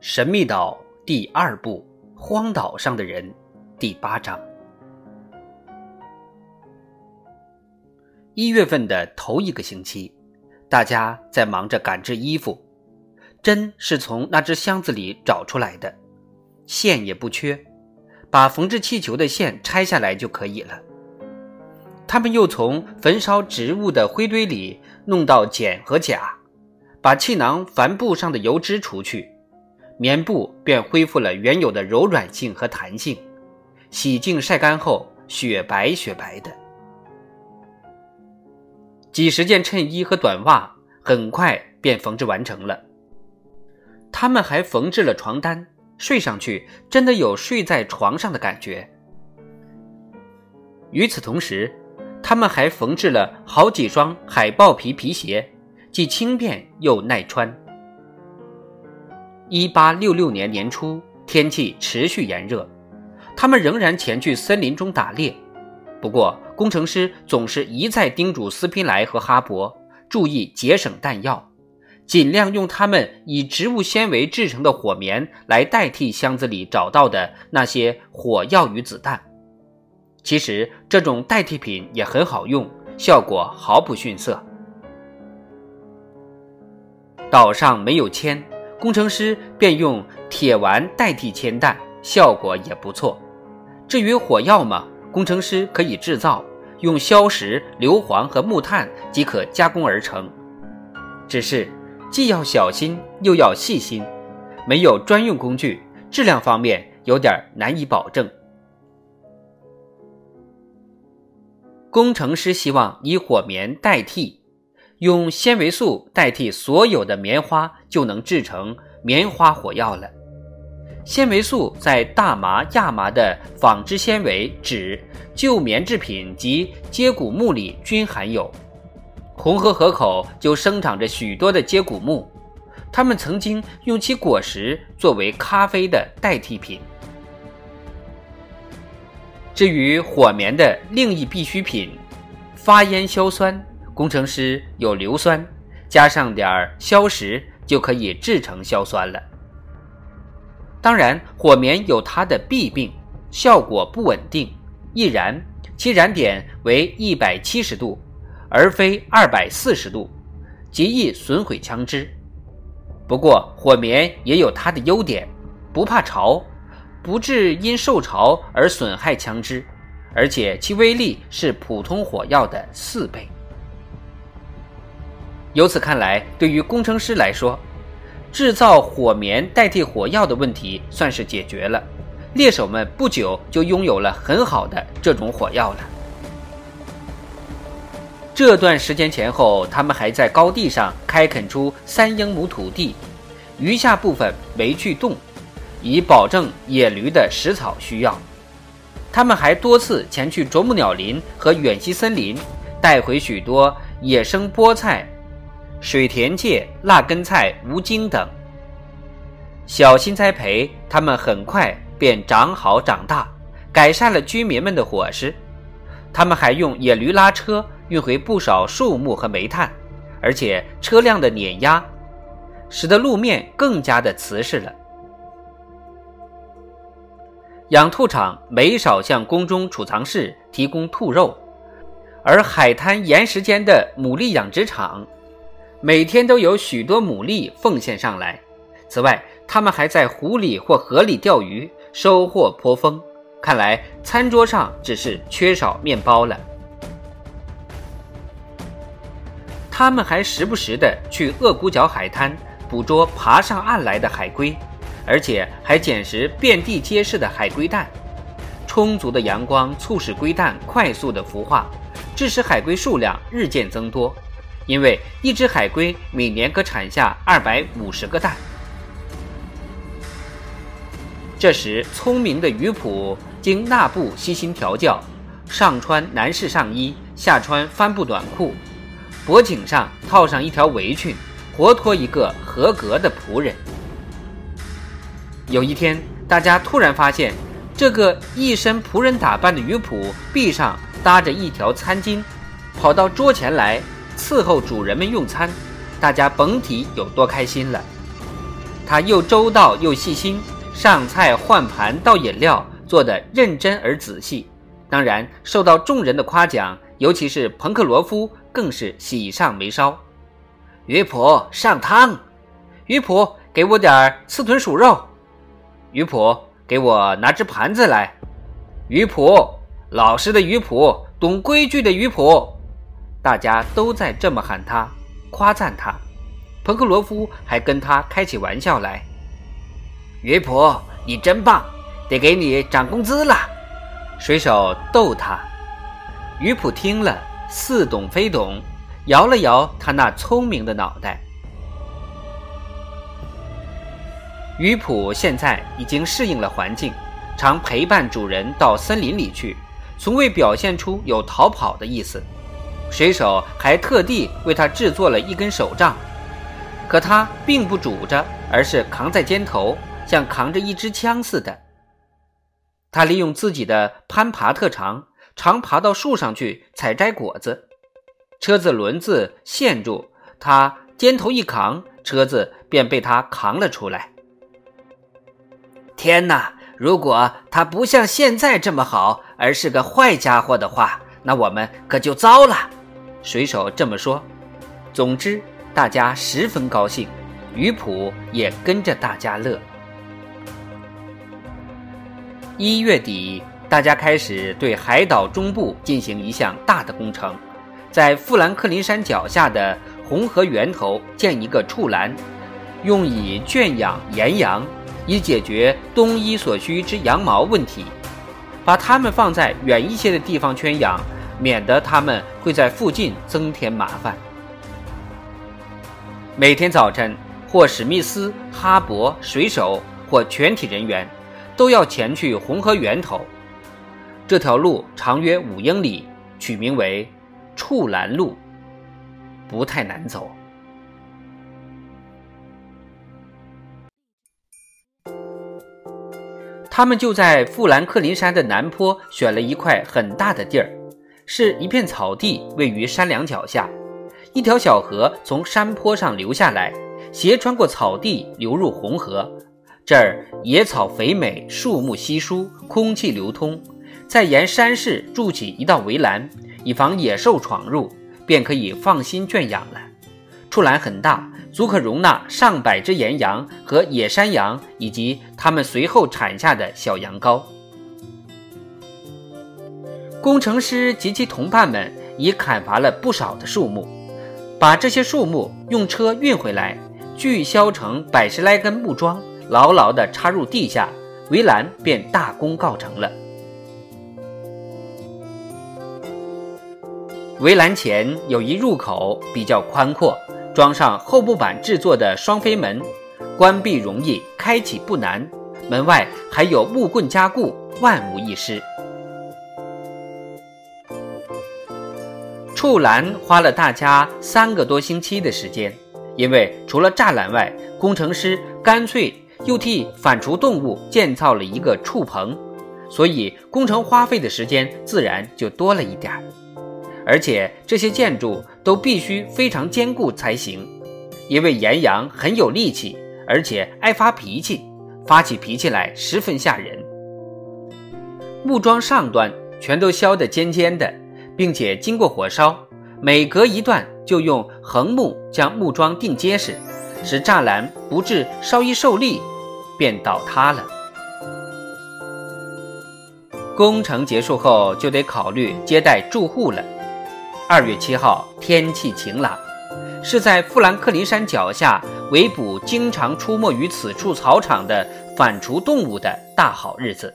神秘岛第二部《荒岛上的人》第八章。一月份的头一个星期，大家在忙着赶制衣服。针是从那只箱子里找出来的，线也不缺，把缝制气球的线拆下来就可以了。他们又从焚烧植物的灰堆里弄到碱和钾，把气囊帆布上的油脂除去。棉布便恢复了原有的柔软性和弹性，洗净晒干后，雪白雪白的。几十件衬衣和短袜很快便缝制完成了。他们还缝制了床单，睡上去真的有睡在床上的感觉。与此同时，他们还缝制了好几双海豹皮皮鞋，既轻便又耐穿。一八六六年年初，天气持续炎热，他们仍然前去森林中打猎。不过，工程师总是一再叮嘱斯皮莱和哈勃注意节省弹药，尽量用他们以植物纤维制成的火棉来代替箱子里找到的那些火药与子弹。其实，这种代替品也很好用，效果毫不逊色。岛上没有铅。工程师便用铁丸代替铅弹，效果也不错。至于火药嘛，工程师可以制造，用硝石、硫磺和木炭即可加工而成。只是既要小心又要细心，没有专用工具，质量方面有点难以保证。工程师希望以火棉代替。用纤维素代替所有的棉花，就能制成棉花火药了。纤维素在大麻、亚麻的纺织纤维、纸、旧棉制品及接骨木里均含有。红河河口就生长着许多的接骨木，他们曾经用其果实作为咖啡的代替品。至于火棉的另一必需品——发烟硝酸。工程师有硫酸，加上点儿硝石就可以制成硝酸了。当然，火棉有它的弊病，效果不稳定。易燃，其燃点为一百七十度，而非二百四十度，极易损毁枪支。不过，火棉也有它的优点，不怕潮，不致因受潮而损害枪支，而且其威力是普通火药的四倍。由此看来，对于工程师来说，制造火棉代替火药的问题算是解决了。猎手们不久就拥有了很好的这种火药了。这段时间前后，他们还在高地上开垦出三英亩土地，余下部分围去洞，以保证野驴的食草需要。他们还多次前去啄木鸟林和远西森林，带回许多野生菠菜。水田芥、辣根菜、无精等，小心栽培，它们很快便长好长大，改善了居民们的伙食。他们还用野驴拉车运回不少树木和煤炭，而且车辆的碾压，使得路面更加的瓷实了。养兔场没少向宫中储藏室提供兔肉，而海滩岩石间的牡蛎养殖场。每天都有许多牡蛎奉献上来。此外，他们还在湖里或河里钓鱼，收获颇丰。看来餐桌上只是缺少面包了。他们还时不时地去鳄骨角海滩捕捉爬上岸来的海龟，而且还捡拾遍地皆是的海龟蛋。充足的阳光促使龟蛋快速地孵化，致使海龟数量日渐增多。因为一只海龟每年可产下二百五十个蛋。这时，聪明的鱼普经纳布悉心调教，上穿男士上衣，下穿帆布短裤，脖颈上套上一条围裙，活脱一个合格的仆人。有一天，大家突然发现，这个一身仆人打扮的鱼普臂上搭着一条餐巾，跑到桌前来。伺候主人们用餐，大家甭提有多开心了。他又周到又细心，上菜换盘倒饮料做得认真而仔细。当然，受到众人的夸奖，尤其是彭克罗夫更是喜上眉梢。鱼婆上汤，鱼婆给我点刺豚鼠肉，鱼婆给我拿只盘子来，鱼婆老实的鱼婆，懂规矩的鱼婆，大家都在这么喊他，夸赞他。彭克罗夫还跟他开起玩笑来：“鱼普，你真棒，得给你涨工资了。”水手逗他。鱼普听了，似懂非懂，摇了摇他那聪明的脑袋。鱼普现在已经适应了环境，常陪伴主人到森林里去，从未表现出有逃跑的意思。水手还特地为他制作了一根手杖。可他并不拄着，而是扛在肩头，像扛着一支枪似的。他利用自己的攀爬特长，常爬到树上去采摘果子。车子轮子陷住，他肩头一扛，车子便被他扛了出来。天哪！如果他不像现在这么好，而是个坏家伙的话，那我们可就糟了。水手这么说。总之。大家十分高兴，鱼普也跟着大家乐。一月底，大家开始对海岛中部进行一项大的工程，在富兰克林山脚下的红河源头建一个畜栏，用以圈养岩羊，以解决冬衣所需之羊毛问题。把它们放在远一些的地方圈养，免得他们会在附近增添麻烦。每天早晨，或史密斯、哈勃、水手或全体人员，都要前去红河源头。这条路长约五英里，取名为“处兰路”，不太难走。他们就在富兰克林山的南坡选了一块很大的地儿，是一片草地，位于山梁脚下。一条小河从山坡上流下来，斜穿过草地，流入红河。这儿野草肥美，树木稀疏，空气流通。再沿山势筑起一道围栏，以防野兽闯入，便可以放心圈养了。畜栏很大，足可容纳上百只岩羊和野山羊，以及它们随后产下的小羊羔。工程师及其同伴们已砍伐了不少的树木。把这些树木用车运回来，锯削成百十来根木桩，牢牢地插入地下，围栏便大功告成了。围栏前有一入口，比较宽阔，装上厚木板制作的双飞门，关闭容易，开启不难。门外还有木棍加固，万无一失。触栏花了大家三个多星期的时间，因为除了栅栏外，工程师干脆又替反刍动物建造了一个触棚，所以工程花费的时间自然就多了一点儿。而且这些建筑都必须非常坚固才行，因为岩羊很有力气，而且爱发脾气，发起脾气来十分吓人。木桩上端全都削得尖尖的。并且经过火烧，每隔一段就用横木将木桩钉结实，使栅栏不致稍一受力便倒塌了。工程结束后，就得考虑接待住户了。二月七号，天气晴朗，是在富兰克林山脚下围捕经常出没于此处草场的反刍动物的大好日子。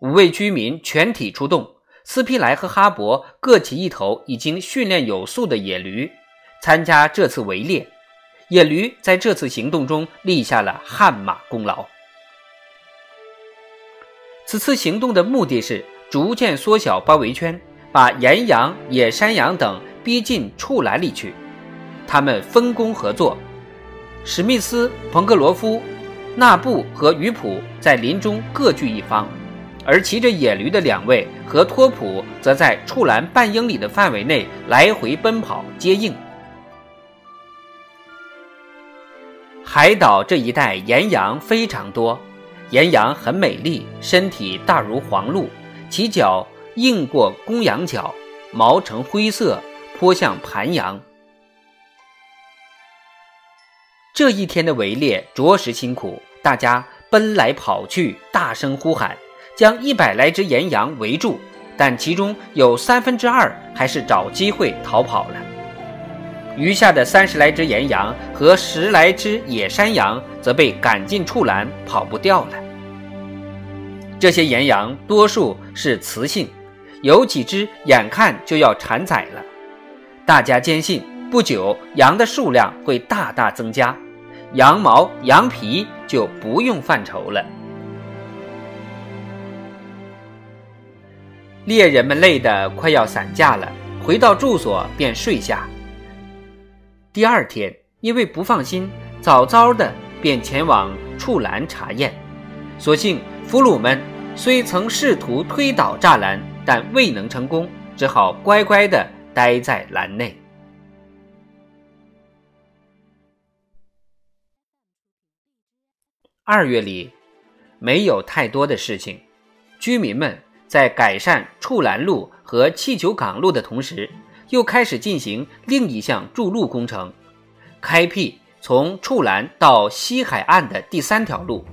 五位居民全体出动。斯皮莱和哈勃各骑一头已经训练有素的野驴，参加这次围猎。野驴在这次行动中立下了汗马功劳。此次行动的目的是逐渐缩小包围圈，把岩羊、野山羊等逼进畜栏里去。他们分工合作，史密斯、彭克罗夫、纳布和鱼普在林中各据一方。而骑着野驴的两位和托普则在触栏半英里的范围内来回奔跑接应。海岛这一带岩羊非常多，岩羊很美丽，身体大如黄鹿，其脚硬过公羊角，毛呈灰色，颇像盘羊。这一天的围猎着实辛苦，大家奔来跑去，大声呼喊，将一百来只岩羊围住，但其中有三分之二还是找机会逃跑了。余下的三十来只岩羊和十来只野山羊则被赶进畜栏，跑不掉了。这些岩羊多数是雌性，有几只眼看就要产崽了。大家坚信，不久羊的数量会大大增加，羊毛、羊皮就不用犯愁了。猎人们累得快要散架了，回到住所便睡下。第二天，因为不放心，早早的便前往处栏查验。所幸俘虏们虽曾试图推倒栅栏，但未能成功，只好乖乖的待在栏内。二月里，没有太多的事情，居民们在改善处栏路和气球港路的同时。又开始进行另一项筑路工程，开辟从处栏到西海岸的第三条路。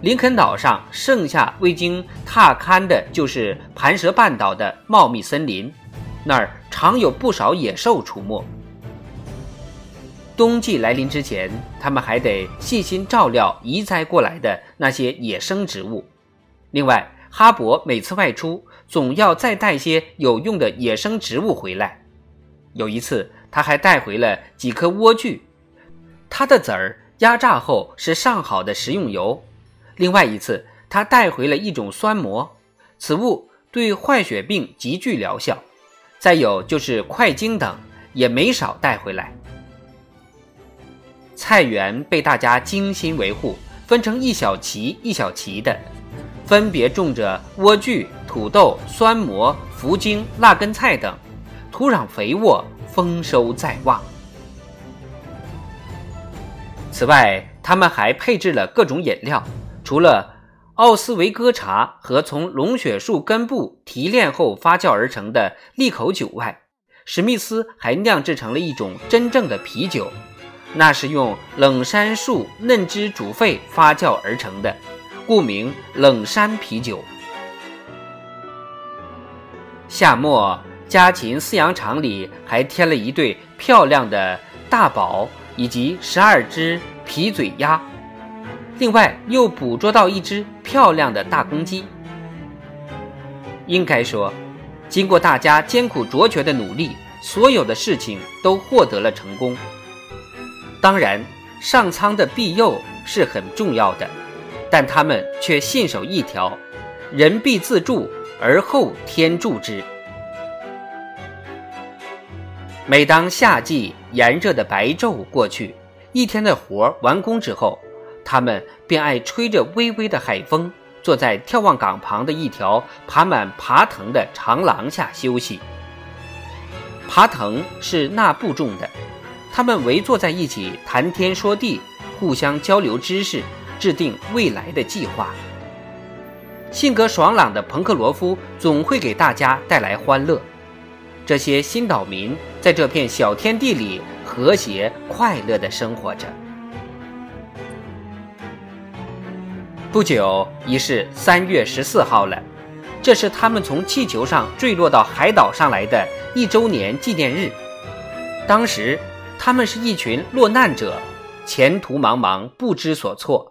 林肯岛上剩下未经踏勘的就是盘蛇半岛的茂密森林，那儿常有不少野兽出没。冬季来临之前，他们还得细心照料移栽过来的那些野生植物。另外，哈勃每次外出。总要再带些有用的野生植物回来。有一次，他还带回了几颗莴苣，它的籽儿压榨后是上好的食用油。另外一次，他带回了一种酸蘑，此物对坏血病极具疗效。再有就是快精等，也没少带回来。菜园被大家精心维护，分成一小畦一小畦的。分别种着莴苣、土豆、酸蘑、福精、辣根菜等，土壤肥沃，丰收在望。此外，他们还配置了各种饮料，除了奥斯维戈茶和从龙血树根部提炼后发酵而成的利口酒外，史密斯还酿制成了一种真正的啤酒，那是用冷杉树嫩枝煮沸发酵而成的。故名冷山啤酒。夏末，家禽饲养场里还添了一对漂亮的大宝，以及十二只皮嘴鸭。另外，又捕捉到一只漂亮的大公鸡。应该说，经过大家艰苦卓绝的努力，所有的事情都获得了成功。当然，上苍的庇佑是很重要的。但他们却信守一条：人必自助，而后天助之。每当夏季炎热的白昼过去，一天的活完工之后，他们便爱吹着微微的海风，坐在眺望港旁的一条爬满爬藤的长廊下休息。爬藤是纳布种的，他们围坐在一起谈天说地，互相交流知识。制定未来的计划。性格爽朗的彭克罗夫总会给大家带来欢乐。这些新岛民在这片小天地里和谐快乐地生活着。不久，已是三月十四号了，这是他们从气球上坠落到海岛上来的一周年纪念日。当时，他们是一群落难者，前途茫茫，不知所措。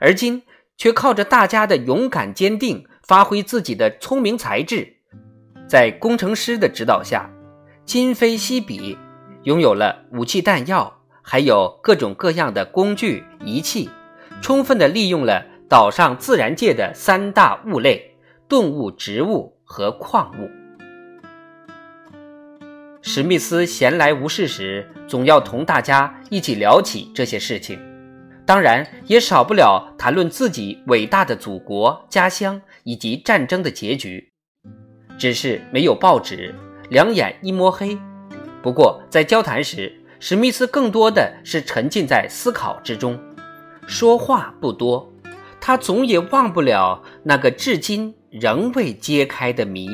而今却靠着大家的勇敢坚定，发挥自己的聪明才智，在工程师的指导下，今非昔比，拥有了武器弹药，还有各种各样的工具仪器，充分的利用了岛上自然界的三大物类：动物、植物和矿物。史密斯闲来无事时，总要同大家一起聊起这些事情。当然也少不了谈论自己伟大的祖国、家乡以及战争的结局，只是没有报纸，两眼一摸黑。不过在交谈时，史密斯更多的是沉浸在思考之中，说话不多。他总也忘不了那个至今仍未揭开的谜。